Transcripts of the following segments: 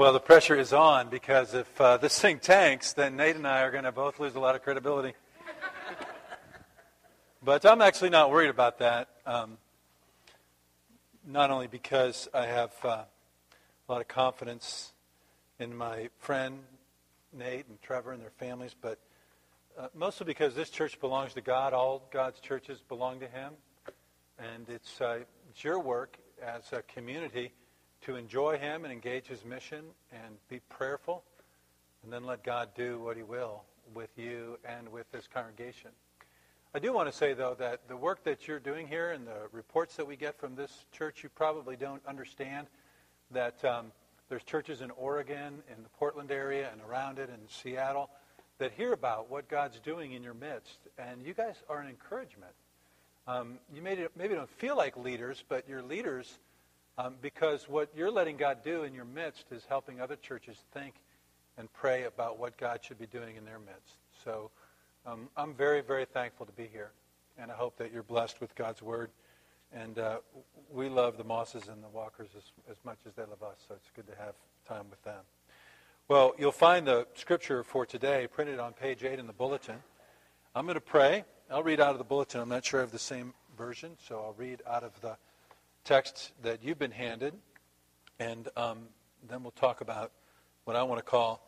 Well, the pressure is on because if uh, this thing tanks, then Nate and I are going to both lose a lot of credibility. but I'm actually not worried about that. Um, not only because I have uh, a lot of confidence in my friend Nate and Trevor and their families, but uh, mostly because this church belongs to God. All God's churches belong to Him. And it's, uh, it's your work as a community to enjoy Him and engage His mission and be prayerful, and then let God do what He will with you and with this congregation. I do want to say, though, that the work that you're doing here and the reports that we get from this church, you probably don't understand that um, there's churches in Oregon, in the Portland area, and around it, in Seattle, that hear about what God's doing in your midst. And you guys are an encouragement. Um, you maybe, maybe don't feel like leaders, but you're leaders um, because what you're letting God do in your midst is helping other churches think and pray about what God should be doing in their midst. So um, I'm very, very thankful to be here. And I hope that you're blessed with God's word. And uh, we love the Mosses and the Walkers as, as much as they love us. So it's good to have time with them. Well, you'll find the scripture for today printed on page 8 in the bulletin. I'm going to pray. I'll read out of the bulletin. I'm not sure I have the same version, so I'll read out of the text that you've been handed, and um, then we'll talk about what I want to call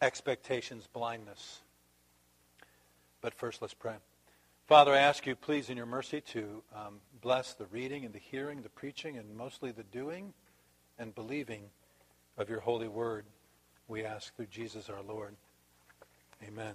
expectations blindness. But first, let's pray. Father, I ask you, please, in your mercy, to um, bless the reading and the hearing, the preaching, and mostly the doing and believing of your holy word. We ask through Jesus our Lord. Amen.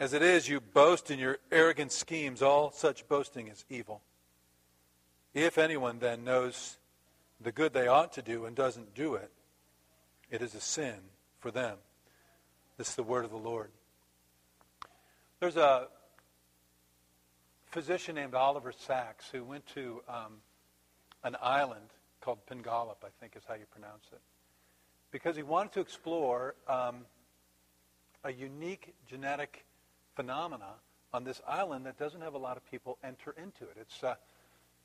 As it is, you boast in your arrogant schemes. All such boasting is evil. If anyone then knows the good they ought to do and doesn't do it, it is a sin for them. This is the word of the Lord. There's a physician named Oliver Sacks who went to um, an island called Pingelap, I think is how you pronounce it, because he wanted to explore um, a unique genetic phenomena on this island that doesn't have a lot of people enter into it. It's, uh,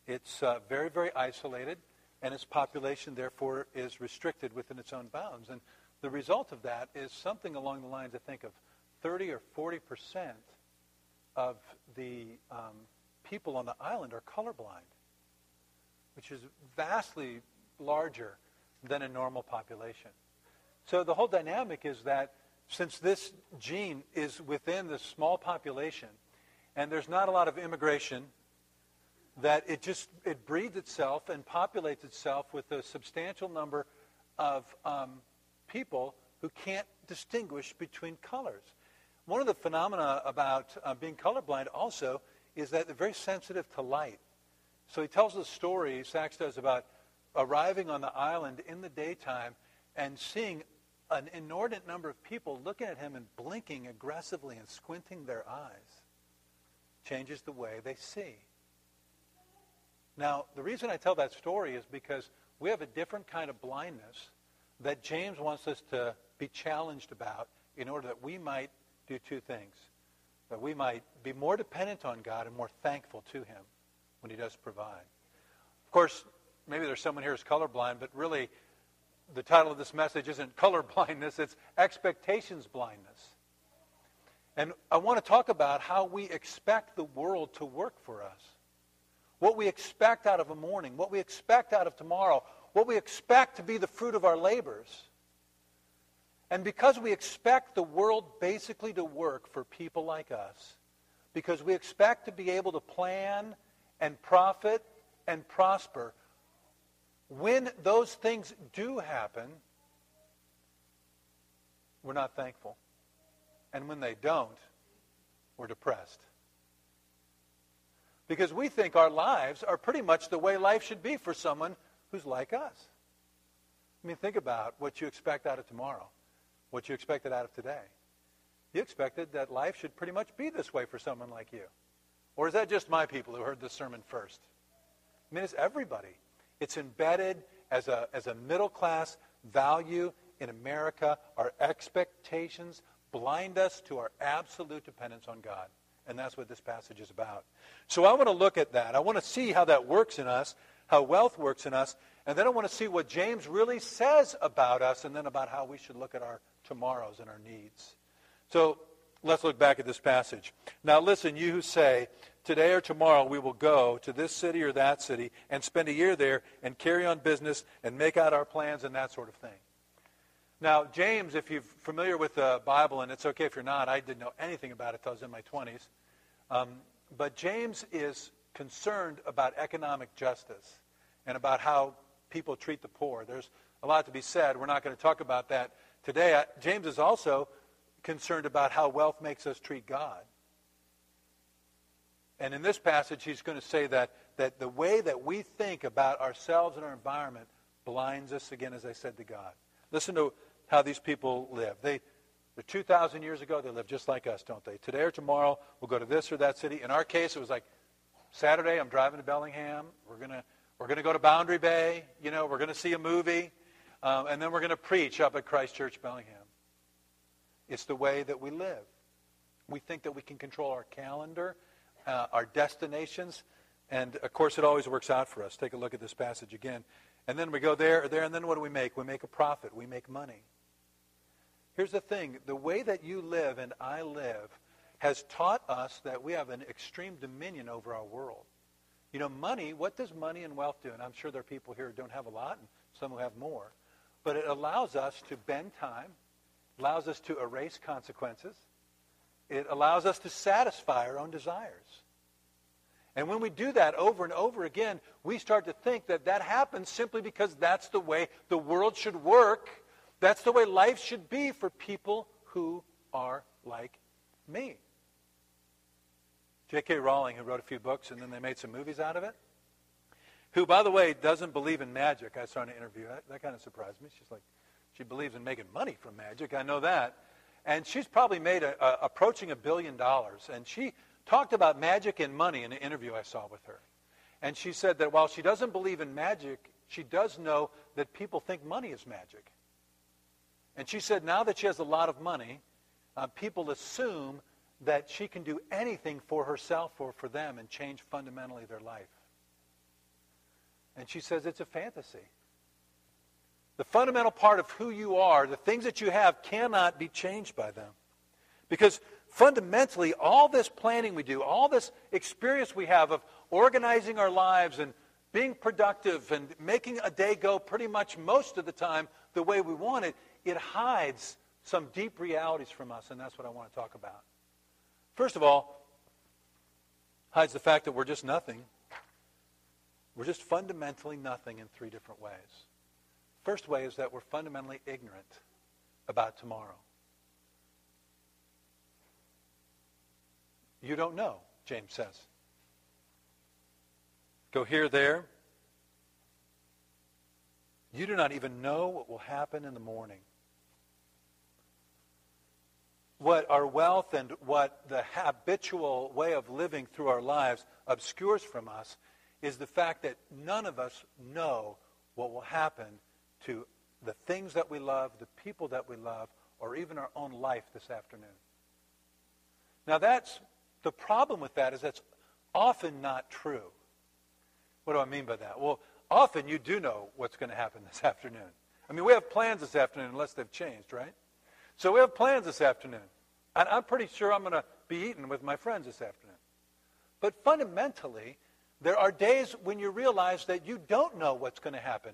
it's uh, very, very isolated, and its population, therefore, is restricted within its own bounds. And the result of that is something along the lines, I think, of 30 or 40 percent of the um, people on the island are colorblind, which is vastly larger than a normal population. So the whole dynamic is that since this gene is within this small population and there's not a lot of immigration, that it just it breeds itself and populates itself with a substantial number of um, people who can't distinguish between colors. One of the phenomena about uh, being colorblind also is that they're very sensitive to light. So he tells the story, Sacks does, about arriving on the island in the daytime and seeing an inordinate number of people looking at him and blinking aggressively and squinting their eyes changes the way they see. Now, the reason I tell that story is because we have a different kind of blindness that James wants us to be challenged about in order that we might do two things. That we might be more dependent on God and more thankful to him when he does provide. Of course, maybe there's someone here who's colorblind, but really the title of this message isn't color blindness, it's expectations blindness. And I want to talk about how we expect the world to work for us. What we expect out of a morning, what we expect out of tomorrow, what we expect to be the fruit of our labors. And because we expect the world basically to work for people like us, because we expect to be able to plan and profit and prosper, when those things do happen, we're not thankful. And when they don't, we're depressed. Because we think our lives are pretty much the way life should be for someone who's like us. I mean, think about what you expect out of tomorrow, what you expected out of today. You expected that life should pretty much be this way for someone like you. Or is that just my people who heard this sermon first? I mean, it's everybody. It's embedded as a, as a middle class value in America. Our expectations blind us to our absolute dependence on God. And that's what this passage is about. So I want to look at that. I want to see how that works in us, how wealth works in us, and then I want to see what James really says about us, and then about how we should look at our tomorrows and our needs. So let's look back at this passage. Now listen, you who say, today or tomorrow we will go to this city or that city and spend a year there and carry on business and make out our plans and that sort of thing. Now, James, if you're familiar with the Bible, and it's okay if you're not, I didn't know anything about it until I was in my 20s. Um, but James is concerned about economic justice and about how people treat the poor. There's a lot to be said. We're not going to talk about that today. James is also concerned about how wealth makes us treat God. And in this passage, he's going to say that, that the way that we think about ourselves and our environment blinds us, again, as I said, to God. Listen to how these people live. They, they're 2,000 years ago. They live just like us, don't they? Today or tomorrow, we'll go to this or that city. In our case, it was like Saturday, I'm driving to Bellingham. We're going to we're going to go to Boundary Bay. You know, we're going to see a movie. Um, and then we're going to preach up at Christ Church Bellingham. It's the way that we live. We think that we can control our calendar, uh, our destinations, and of course it always works out for us. Take a look at this passage again. And then we go there, or there, and then what do we make? We make a profit. We make money. Here's the thing. The way that you live and I live has taught us that we have an extreme dominion over our world. You know, money, what does money and wealth do? And I'm sure there are people here who don't have a lot and some who have more. But it allows us to bend time, allows us to erase consequences. It allows us to satisfy our own desires. And when we do that over and over again, we start to think that that happens simply because that's the way the world should work. That's the way life should be for people who are like me. J.K. Rowling, who wrote a few books and then they made some movies out of it, who, by the way, doesn't believe in magic. I saw in an interview. That, that kind of surprised me. She's like, she believes in making money from magic. I know that. And she's probably made a, a, approaching a billion dollars. And she talked about magic and money in an interview I saw with her. And she said that while she doesn't believe in magic, she does know that people think money is magic. And she said now that she has a lot of money, uh, people assume that she can do anything for herself or for them and change fundamentally their life. And she says it's a fantasy. The fundamental part of who you are, the things that you have, cannot be changed by them. Because fundamentally, all this planning we do, all this experience we have of organizing our lives and being productive and making a day go pretty much most of the time the way we want it, it hides some deep realities from us, and that's what I want to talk about. First of all, hides the fact that we're just nothing. We're just fundamentally nothing in three different ways. First way is that we're fundamentally ignorant about tomorrow. You don't know, James says. Go here, there. You do not even know what will happen in the morning what our wealth and what the habitual way of living through our lives obscures from us is the fact that none of us know what will happen to the things that we love, the people that we love, or even our own life this afternoon. Now that's the problem with that is that's often not true. What do I mean by that? Well, often you do know what's going to happen this afternoon. I mean, we have plans this afternoon unless they've changed, right? So we have plans this afternoon. And I'm pretty sure I'm going to be eating with my friends this afternoon. But fundamentally, there are days when you realize that you don't know what's going to happen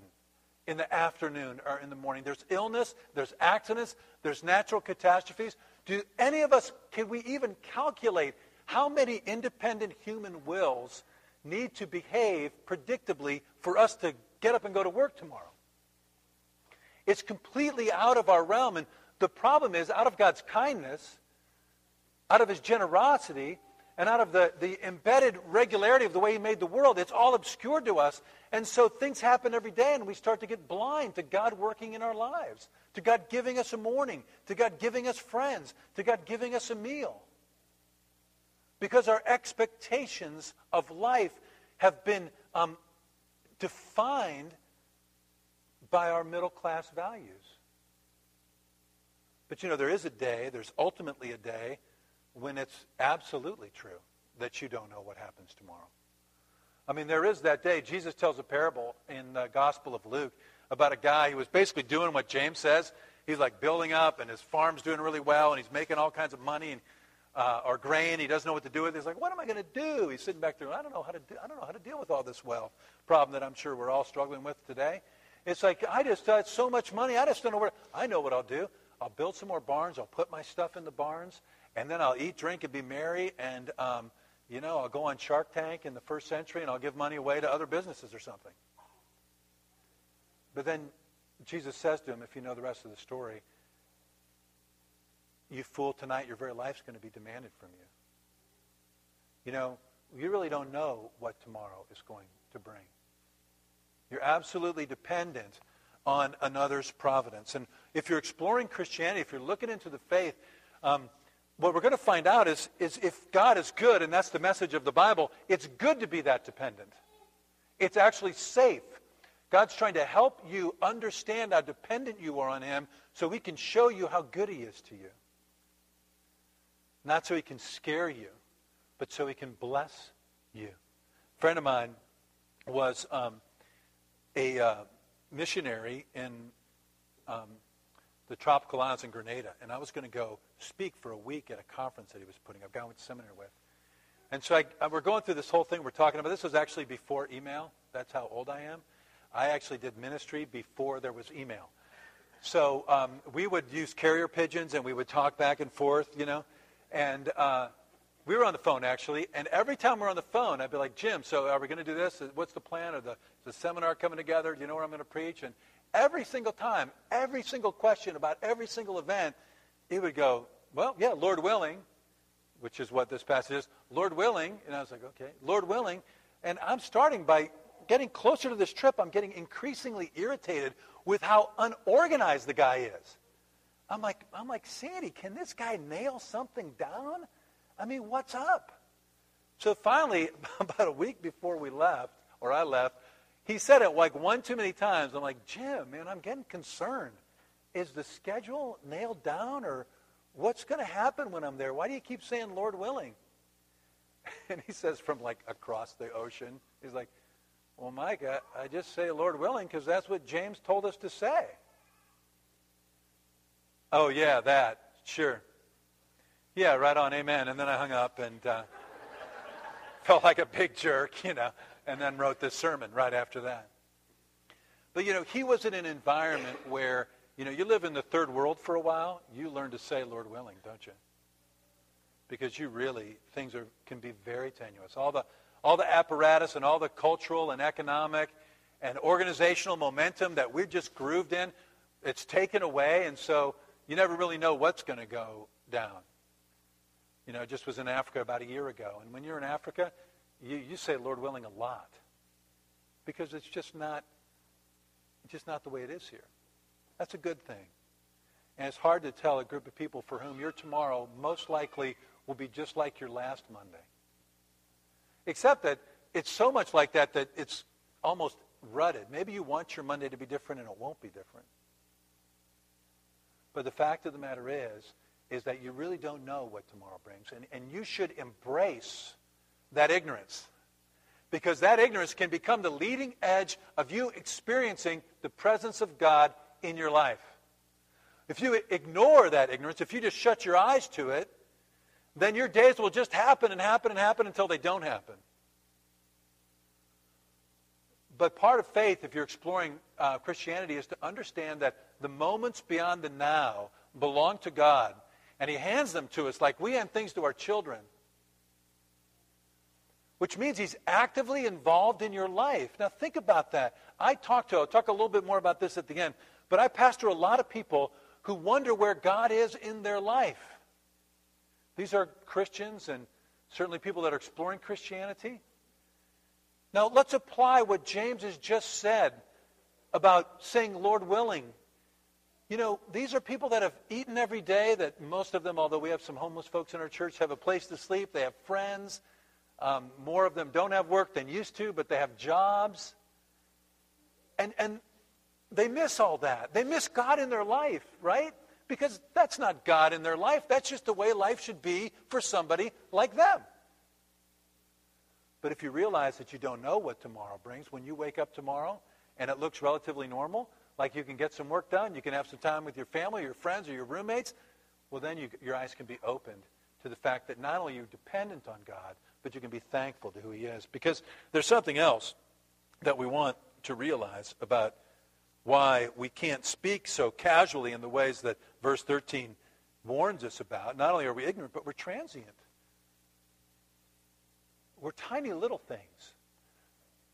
in the afternoon or in the morning. There's illness, there's accidents, there's natural catastrophes. Do any of us, can we even calculate how many independent human wills need to behave predictably for us to get up and go to work tomorrow? It's completely out of our realm. And the problem is, out of God's kindness, out of his generosity, and out of the, the embedded regularity of the way he made the world, it's all obscured to us. And so things happen every day, and we start to get blind to God working in our lives, to God giving us a morning, to God giving us friends, to God giving us a meal. Because our expectations of life have been um, defined by our middle class values. But you know, there is a day, there's ultimately a day when it's absolutely true that you don't know what happens tomorrow. I mean, there is that day. Jesus tells a parable in the Gospel of Luke about a guy who was basically doing what James says. He's like building up, and his farm's doing really well, and he's making all kinds of money and, uh, or grain. He doesn't know what to do with it. He's like, "What am I going to do?" He's sitting back there. I don't know how to. Do, I don't know how to deal with all this wealth problem that I'm sure we're all struggling with today. It's like I just got so much money. I just don't know where. I know what I'll do. I'll build some more barns. I'll put my stuff in the barns, and then I'll eat, drink, and be merry. And, um, you know, I'll go on Shark Tank in the first century and I'll give money away to other businesses or something. But then Jesus says to him, if you know the rest of the story, you fool, tonight your very life's going to be demanded from you. You know, you really don't know what tomorrow is going to bring. You're absolutely dependent on another's providence. And if you're exploring Christianity, if you're looking into the faith, um, what we're going to find out is, is if God is good, and that's the message of the Bible, it's good to be that dependent. It's actually safe. God's trying to help you understand how dependent you are on Him so He can show you how good He is to you. Not so He can scare you, but so He can bless you. A friend of mine was um, a uh, missionary in um, the tropical islands in Grenada, and I was going to go speak for a week at a conference that he was putting up, guy I went to seminary with. And so I, I, we're going through this whole thing we're talking about. This was actually before email. That's how old I am. I actually did ministry before there was email. So um, we would use carrier pigeons and we would talk back and forth, you know. And uh, we were on the phone actually, and every time we're on the phone, I'd be like, Jim, so are we going to do this? What's the plan? Or the, the seminar coming together? Do you know where I'm going to preach? And every single time, every single question about every single event, he would go, well, yeah, Lord willing, which is what this passage is. Lord willing, and I was like, okay, Lord willing. And I'm starting by getting closer to this trip, I'm getting increasingly irritated with how unorganized the guy is. I'm like, I'm like, Sandy, can this guy nail something down? I mean, what's up? So finally, about a week before we left, or I left, he said it like one too many times. I'm like, Jim, man, I'm getting concerned. Is the schedule nailed down or what's going to happen when I'm there? Why do you keep saying Lord willing? And he says from like across the ocean, he's like, well, I, I just say Lord willing because that's what James told us to say. Oh, yeah, that. Sure. Yeah, right on. Amen. And then I hung up and uh, felt like a big jerk, you know and then wrote this sermon right after that. But, you know, he was in an environment where, you know, you live in the third world for a while, you learn to say, Lord willing, don't you? Because you really, things are, can be very tenuous. All the, all the apparatus and all the cultural and economic and organizational momentum that we're just grooved in, it's taken away, and so you never really know what's going to go down. You know, I just was in Africa about a year ago, and when you're in Africa, you, you say Lord willing a lot because it's just not just not the way it is here. That's a good thing. And it's hard to tell a group of people for whom your tomorrow most likely will be just like your last Monday. Except that it's so much like that that it's almost rutted. Maybe you want your Monday to be different and it won't be different. But the fact of the matter is, is that you really don't know what tomorrow brings. And, and you should embrace that ignorance. Because that ignorance can become the leading edge of you experiencing the presence of God in your life. If you ignore that ignorance, if you just shut your eyes to it, then your days will just happen and happen and happen until they don't happen. But part of faith, if you're exploring uh, Christianity, is to understand that the moments beyond the now belong to God. And He hands them to us like we hand things to our children which means he's actively involved in your life. Now think about that. I talk to, I'll talk a little bit more about this at the end, but I pastor a lot of people who wonder where God is in their life. These are Christians and certainly people that are exploring Christianity. Now, let's apply what James has just said about saying, Lord willing. You know, these are people that have eaten every day, that most of them, although we have some homeless folks in our church, have a place to sleep, they have friends. Um, more of them don't have work than used to, but they have jobs. And, and they miss all that. They miss God in their life, right? Because that's not God in their life. That's just the way life should be for somebody like them. But if you realize that you don't know what tomorrow brings, when you wake up tomorrow and it looks relatively normal, like you can get some work done, you can have some time with your family, your friends, or your roommates, well, then you, your eyes can be opened to the fact that not only are you dependent on God, but you can be thankful to who He is. Because there's something else that we want to realize about why we can't speak so casually in the ways that verse 13 warns us about. Not only are we ignorant, but we're transient. We're tiny little things.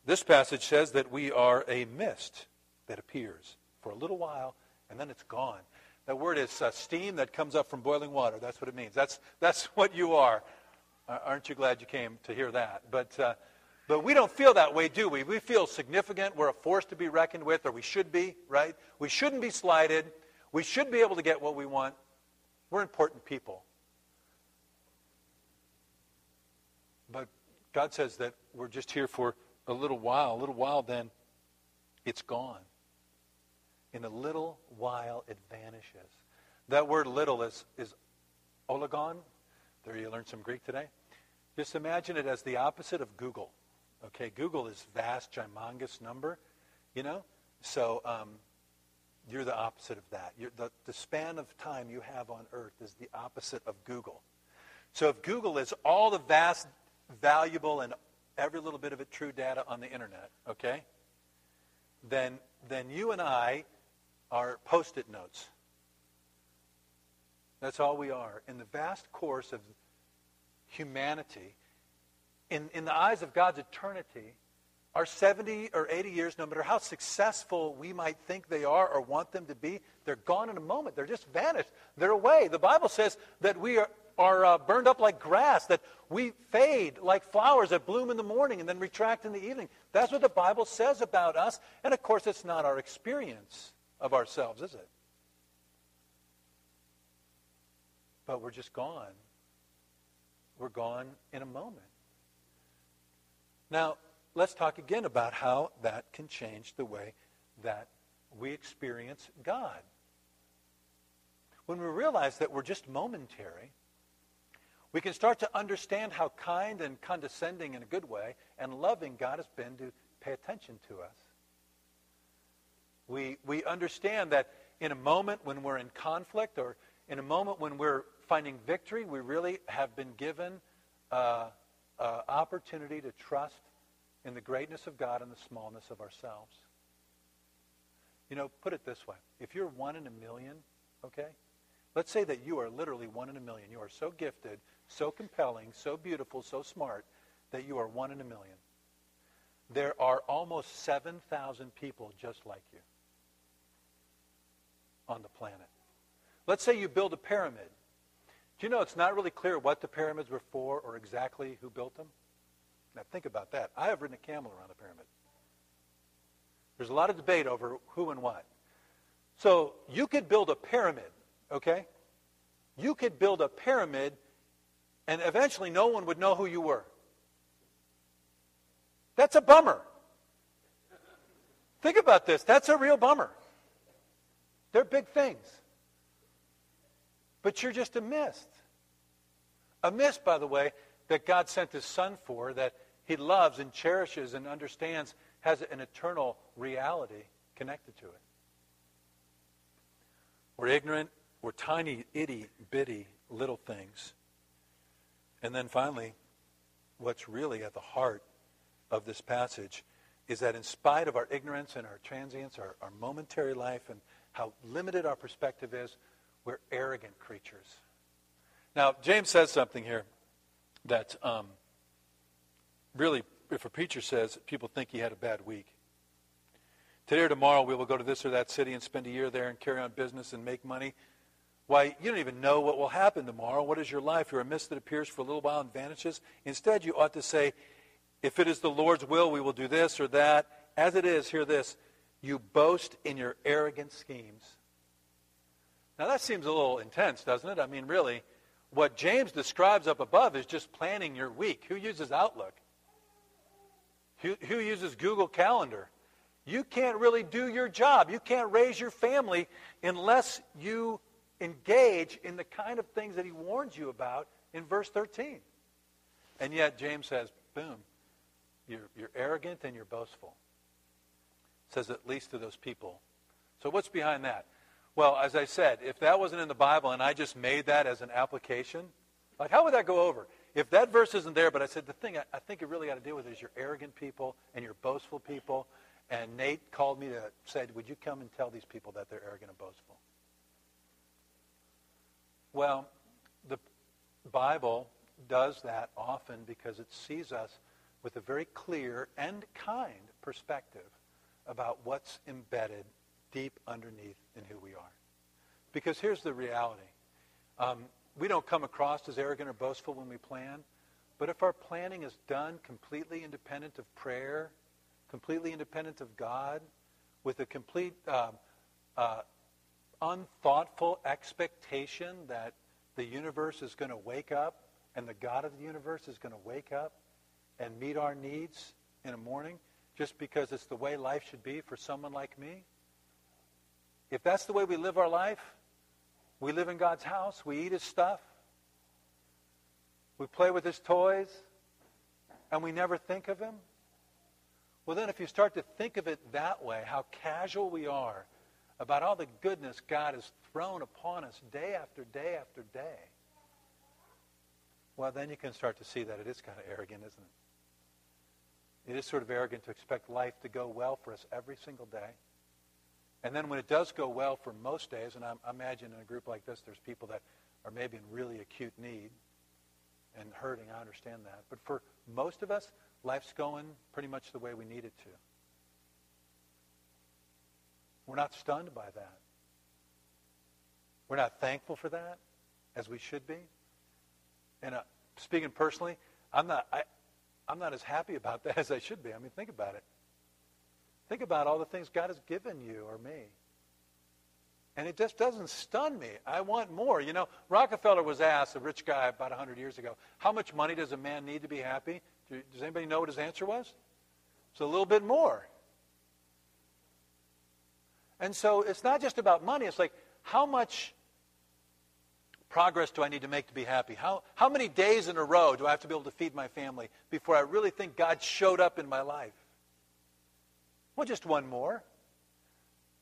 This passage says that we are a mist that appears for a little while and then it's gone. That word is uh, steam that comes up from boiling water. That's what it means. That's, that's what you are. Aren't you glad you came to hear that? But, uh, but we don't feel that way, do we? We feel significant. We're a force to be reckoned with, or we should be, right? We shouldn't be slighted. We should be able to get what we want. We're important people. But God says that we're just here for a little while. A little while, then it's gone. In a little while, it vanishes. That word little is, is oligon, there you learned some Greek today. Just imagine it as the opposite of Google. Okay, Google is vast, gymongous number, you know? So um, you're the opposite of that. The, the span of time you have on earth is the opposite of Google. So if Google is all the vast, valuable, and every little bit of it true data on the internet, okay? Then, then you and I are post-it notes. That's all we are. In the vast course of humanity, in, in the eyes of God's eternity, our 70 or 80 years, no matter how successful we might think they are or want them to be, they're gone in a moment. They're just vanished. They're away. The Bible says that we are, are uh, burned up like grass, that we fade like flowers that bloom in the morning and then retract in the evening. That's what the Bible says about us. And of course, it's not our experience of ourselves, is it? but we're just gone. We're gone in a moment. Now, let's talk again about how that can change the way that we experience God. When we realize that we're just momentary, we can start to understand how kind and condescending in a good way and loving God has been to pay attention to us. We, we understand that in a moment when we're in conflict or in a moment when we're finding victory, we really have been given uh, uh, opportunity to trust in the greatness of God and the smallness of ourselves. You know, put it this way. If you're one in a million, okay? Let's say that you are literally one in a million. You are so gifted, so compelling, so beautiful, so smart that you are one in a million. There are almost 7,000 people just like you on the planet. Let's say you build a pyramid. Do you know it's not really clear what the pyramids were for or exactly who built them? Now think about that. I have ridden a camel around a pyramid. There's a lot of debate over who and what. So you could build a pyramid, okay? You could build a pyramid and eventually no one would know who you were. That's a bummer. Think about this. That's a real bummer. They're big things. But you're just a mist. A mist, by the way, that God sent his son for, that he loves and cherishes and understands has an eternal reality connected to it. We're ignorant. We're tiny, itty bitty little things. And then finally, what's really at the heart of this passage is that in spite of our ignorance and our transience, our, our momentary life, and how limited our perspective is, we're arrogant creatures. Now, James says something here that um, really, if a preacher says, people think he had a bad week. Today or tomorrow, we will go to this or that city and spend a year there and carry on business and make money. Why, you don't even know what will happen tomorrow. What is your life? You're a mist that appears for a little while and vanishes. Instead, you ought to say, if it is the Lord's will, we will do this or that. As it is, hear this you boast in your arrogant schemes. Now, that seems a little intense, doesn't it? I mean, really, what James describes up above is just planning your week. Who uses Outlook? Who, who uses Google Calendar? You can't really do your job. You can't raise your family unless you engage in the kind of things that he warns you about in verse 13. And yet, James says, boom, you're, you're arrogant and you're boastful. Says at least to those people. So, what's behind that? Well, as I said, if that wasn't in the Bible and I just made that as an application, like how would that go over? If that verse isn't there, but I said the thing I, I think it really got to deal with is your arrogant people and your boastful people. And Nate called me to say, would you come and tell these people that they're arrogant and boastful? Well, the Bible does that often because it sees us with a very clear and kind perspective about what's embedded deep underneath in who we are. Because here's the reality. Um, we don't come across as arrogant or boastful when we plan, but if our planning is done completely independent of prayer, completely independent of God, with a complete uh, uh, unthoughtful expectation that the universe is going to wake up and the God of the universe is going to wake up and meet our needs in a morning just because it's the way life should be for someone like me, if that's the way we live our life, we live in God's house, we eat his stuff, we play with his toys, and we never think of him, well, then if you start to think of it that way, how casual we are about all the goodness God has thrown upon us day after day after day, well, then you can start to see that it is kind of arrogant, isn't it? It is sort of arrogant to expect life to go well for us every single day. And then when it does go well for most days, and I imagine in a group like this, there's people that are maybe in really acute need and hurting. I understand that. But for most of us, life's going pretty much the way we need it to. We're not stunned by that. We're not thankful for that as we should be. And uh, speaking personally, I'm not, I, I'm not as happy about that as I should be. I mean, think about it. Think about all the things God has given you or me. And it just doesn't stun me. I want more. You know, Rockefeller was asked, a rich guy about 100 years ago, how much money does a man need to be happy? Does anybody know what his answer was? It's a little bit more. And so it's not just about money. It's like, how much progress do I need to make to be happy? How, how many days in a row do I have to be able to feed my family before I really think God showed up in my life? Well, just one more.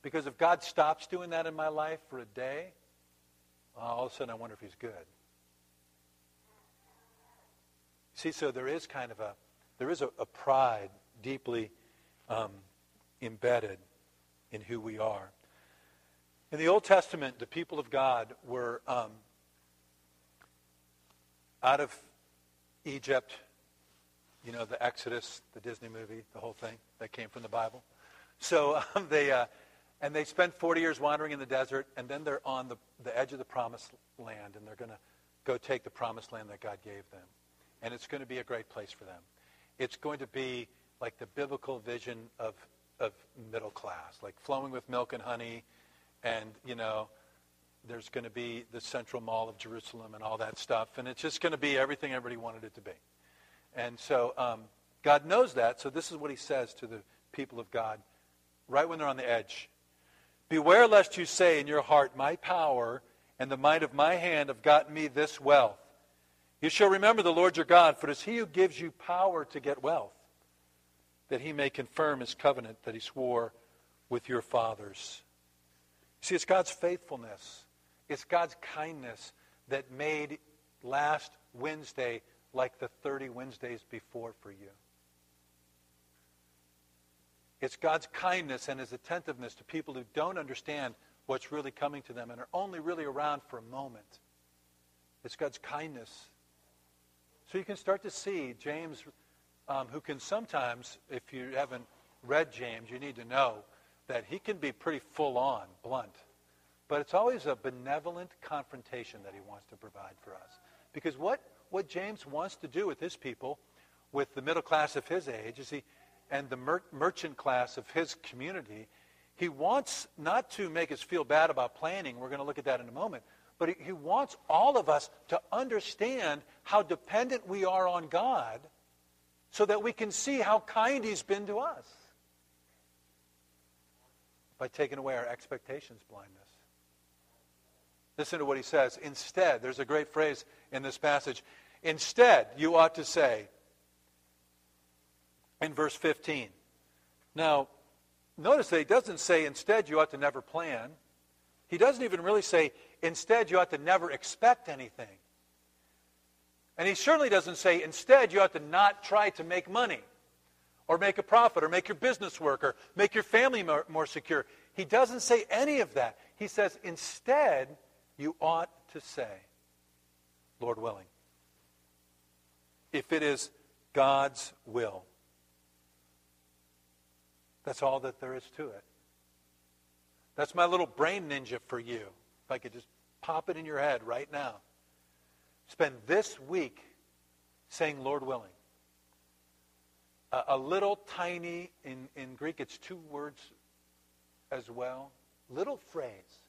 Because if God stops doing that in my life for a day, all of a sudden I wonder if he's good. See, so there is kind of a, there is a, a pride deeply um, embedded in who we are. In the Old Testament, the people of God were um, out of Egypt, you know, the Exodus, the Disney movie, the whole thing that came from the Bible. So um, they, uh, and they spent 40 years wandering in the desert, and then they're on the, the edge of the promised land, and they're going to go take the promised land that God gave them. And it's going to be a great place for them. It's going to be like the biblical vision of, of middle class, like flowing with milk and honey, and, you know, there's going to be the central mall of Jerusalem and all that stuff, and it's just going to be everything everybody wanted it to be. And so um, God knows that, so this is what he says to the people of God right when they're on the edge. Beware lest you say in your heart, My power and the might of my hand have gotten me this wealth. You shall remember the Lord your God, for it is he who gives you power to get wealth, that he may confirm his covenant that he swore with your fathers. See, it's God's faithfulness, it's God's kindness that made last Wednesday like the 30 Wednesdays before for you. It's God's kindness and his attentiveness to people who don't understand what's really coming to them and are only really around for a moment. It's God's kindness. So you can start to see James, um, who can sometimes, if you haven't read James, you need to know that he can be pretty full on, blunt. but it's always a benevolent confrontation that he wants to provide for us. Because what, what James wants to do with his people, with the middle class of his age, is he, and the mer- merchant class of his community, he wants not to make us feel bad about planning. We're going to look at that in a moment. But he, he wants all of us to understand how dependent we are on God so that we can see how kind he's been to us by taking away our expectations blindness. Listen to what he says. Instead, there's a great phrase in this passage. Instead, you ought to say, in verse 15. Now, notice that he doesn't say, instead, you ought to never plan. He doesn't even really say, instead, you ought to never expect anything. And he certainly doesn't say, instead, you ought to not try to make money or make a profit or make your business work or make your family more, more secure. He doesn't say any of that. He says, instead, you ought to say, Lord willing, if it is God's will. That's all that there is to it. That's my little brain ninja for you. If I could just pop it in your head right now. Spend this week saying, Lord willing. A, a little tiny, in, in Greek it's two words as well, little phrase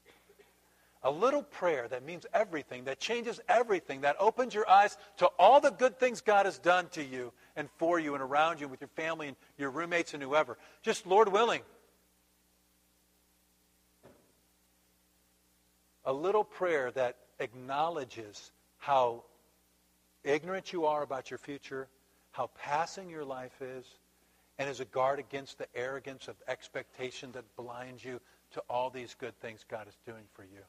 a little prayer that means everything, that changes everything, that opens your eyes to all the good things God has done to you and for you and around you with your family and your roommates and whoever. Just Lord willing. A little prayer that acknowledges how ignorant you are about your future, how passing your life is, and is a guard against the arrogance of expectation that blinds you to all these good things God is doing for you.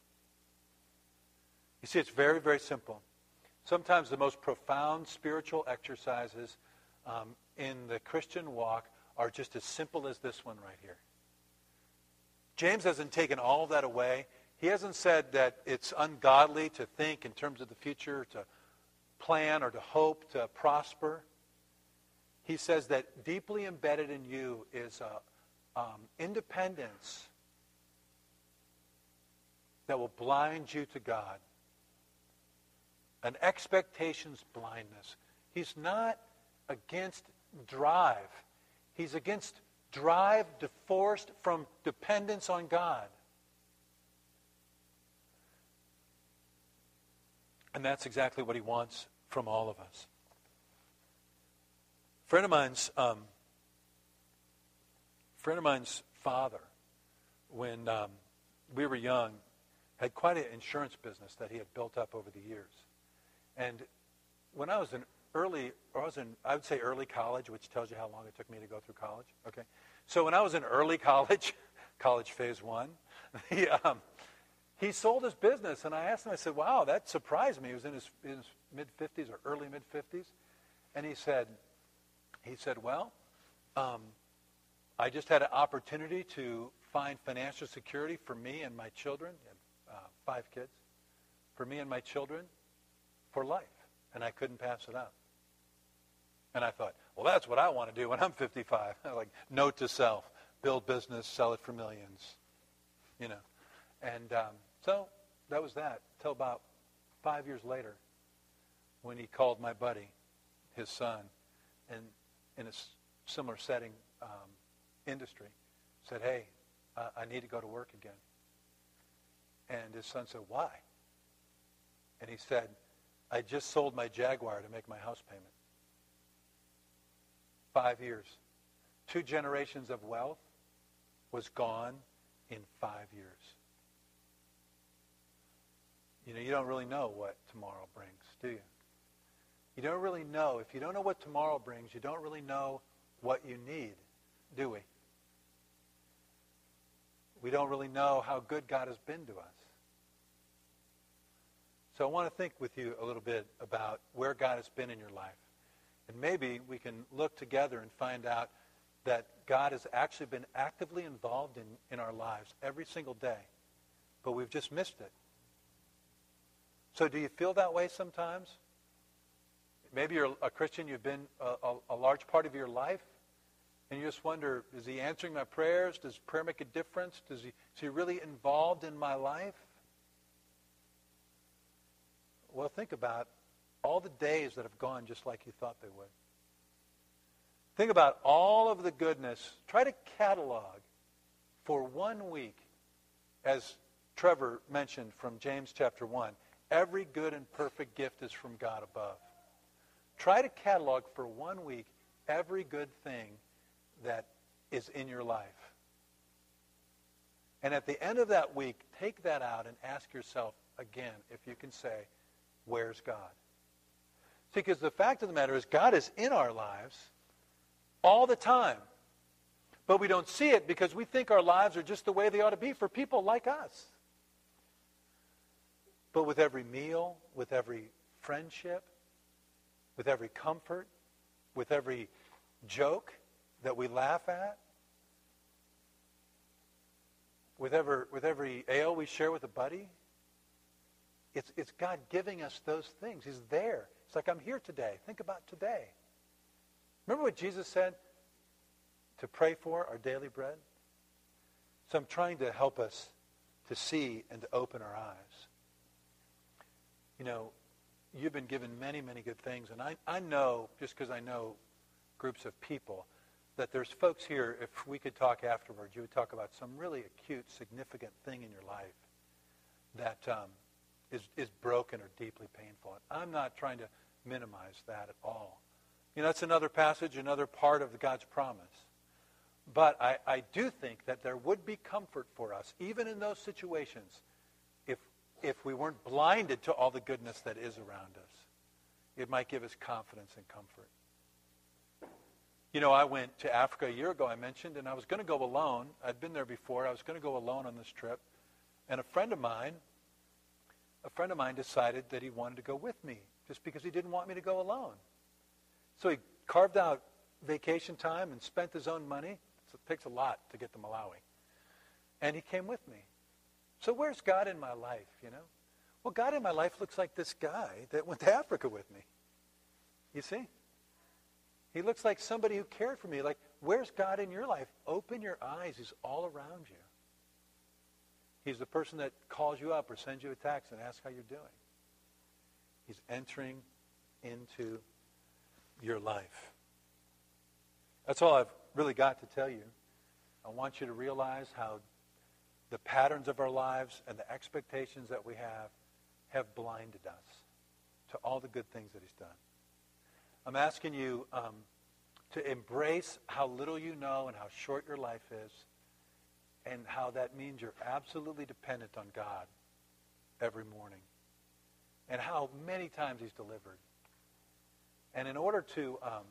You see, it's very, very simple. Sometimes the most profound spiritual exercises um, in the Christian walk are just as simple as this one right here. James hasn't taken all of that away. He hasn't said that it's ungodly to think in terms of the future, to plan or to hope to prosper. He says that deeply embedded in you is a um, independence that will blind you to God an expectations blindness. He's not against drive. He's against drive divorced from dependence on God. And that's exactly what he wants from all of us. A friend of mine's um, friend of mine's father, when um, we were young, had quite an insurance business that he had built up over the years. And when I was in early, I was in, I would say early college, which tells you how long it took me to go through college. Okay, so when I was in early college, college phase one, he, um, he sold his business, and I asked him. I said, "Wow, that surprised me." He was in his, his mid fifties or early mid fifties, and he said, "He said, well, um, I just had an opportunity to find financial security for me and my children, uh, five kids, for me and my children, for life, and I couldn't pass it up. And I thought, well, that's what I want to do when I'm 55. like, note to self, build business, sell it for millions, you know. And um, so that was that. Till about five years later, when he called my buddy, his son, and in a similar setting, um, industry, said, hey, uh, I need to go to work again. And his son said, why? And he said, I just sold my Jaguar to make my house payment. Five years. Two generations of wealth was gone in five years. You know, you don't really know what tomorrow brings, do you? You don't really know. If you don't know what tomorrow brings, you don't really know what you need, do we? We don't really know how good God has been to us. So I want to think with you a little bit about where God has been in your life. And maybe we can look together and find out that God has actually been actively involved in, in our lives every single day, but we've just missed it. So do you feel that way sometimes? Maybe you're a Christian, you've been a, a, a large part of your life, And you just wonder, is he answering my prayers? Does prayer make a difference? Does he, is he really involved in my life? Well, think about all the days that have gone just like you thought they would. Think about all of the goodness. Try to catalog for one week, as Trevor mentioned from James chapter 1, every good and perfect gift is from God above. Try to catalog for one week every good thing that is in your life. And at the end of that week, take that out and ask yourself again if you can say, where's God? See, because the fact of the matter is God is in our lives all the time. But we don't see it because we think our lives are just the way they ought to be for people like us. But with every meal, with every friendship, with every comfort, with every joke that we laugh at, with every, with every ale we share with a buddy, it's, it's God giving us those things. He's there. It's like, I'm here today. Think about today. Remember what Jesus said to pray for our daily bread? So I'm trying to help us to see and to open our eyes. You know, you've been given many, many good things. And I, I know, just because I know groups of people, that there's folks here, if we could talk afterwards, you would talk about some really acute, significant thing in your life that um, is is broken or deeply painful. I'm not trying to minimize that at all. You know, that's another passage, another part of God's promise. But I, I do think that there would be comfort for us, even in those situations, if, if we weren't blinded to all the goodness that is around us. It might give us confidence and comfort. You know, I went to Africa a year ago, I mentioned, and I was going to go alone. I'd been there before. I was going to go alone on this trip. And a friend of mine, a friend of mine decided that he wanted to go with me just because he didn't want me to go alone. So he carved out vacation time and spent his own money. It takes a lot to get to Malawi. And he came with me. So where's God in my life, you know? Well, God in my life looks like this guy that went to Africa with me. You see? He looks like somebody who cared for me. Like, where's God in your life? Open your eyes. He's all around you. He's the person that calls you up or sends you a text and asks how you're doing. He's entering into your life. That's all I've really got to tell you. I want you to realize how the patterns of our lives and the expectations that we have have blinded us to all the good things that he's done. I'm asking you um, to embrace how little you know and how short your life is and how that means you're absolutely dependent on God every morning and how many times he's delivered. And in order to, um,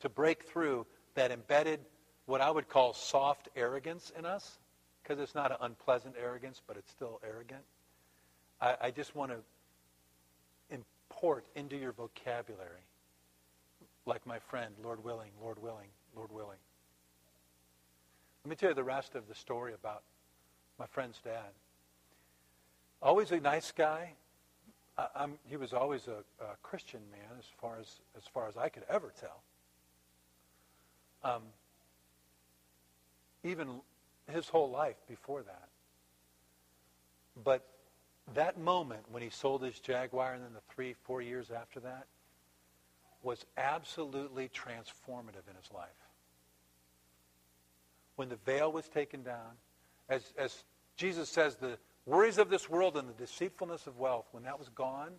to break through that embedded, what I would call soft arrogance in us, because it's not an unpleasant arrogance, but it's still arrogant, I, I just want to import into your vocabulary, like my friend, Lord willing, Lord willing, Lord willing. Let me tell you the rest of the story about my friend's dad. Always a nice guy, I, he was always a, a, Christian man, as far as as far as I could ever tell. Um, even his whole life before that. But that moment when he sold his Jaguar, and then the three, four years after that, was absolutely transformative in his life. When the veil was taken down, as, as Jesus says, the worries of this world and the deceitfulness of wealth, when that was gone,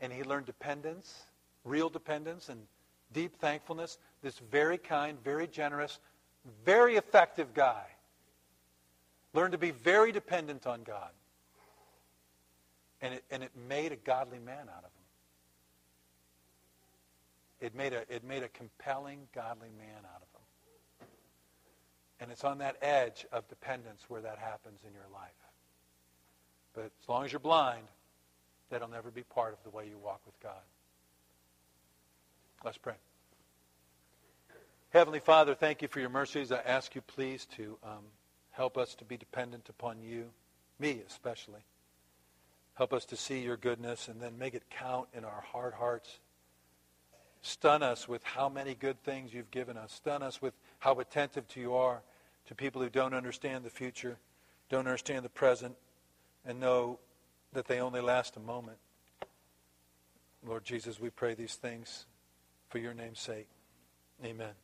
and he learned dependence, real dependence, and deep thankfulness, this very kind, very generous, very effective guy learned to be very dependent on God. And it, and it made a godly man out of him. It made, a, it made a compelling, godly man out of him. And it's on that edge of dependence where that happens in your life. But as long as you're blind, that'll never be part of the way you walk with God. Let's pray. Heavenly Father, thank you for your mercies. I ask you, please, to um, help us to be dependent upon you, me especially. Help us to see your goodness and then make it count in our hard hearts. Stun us with how many good things you've given us. Stun us with how attentive to you are to people who don't understand the future, don't understand the present, and know that they only last a moment. Lord Jesus, we pray these things for your name's sake. Amen.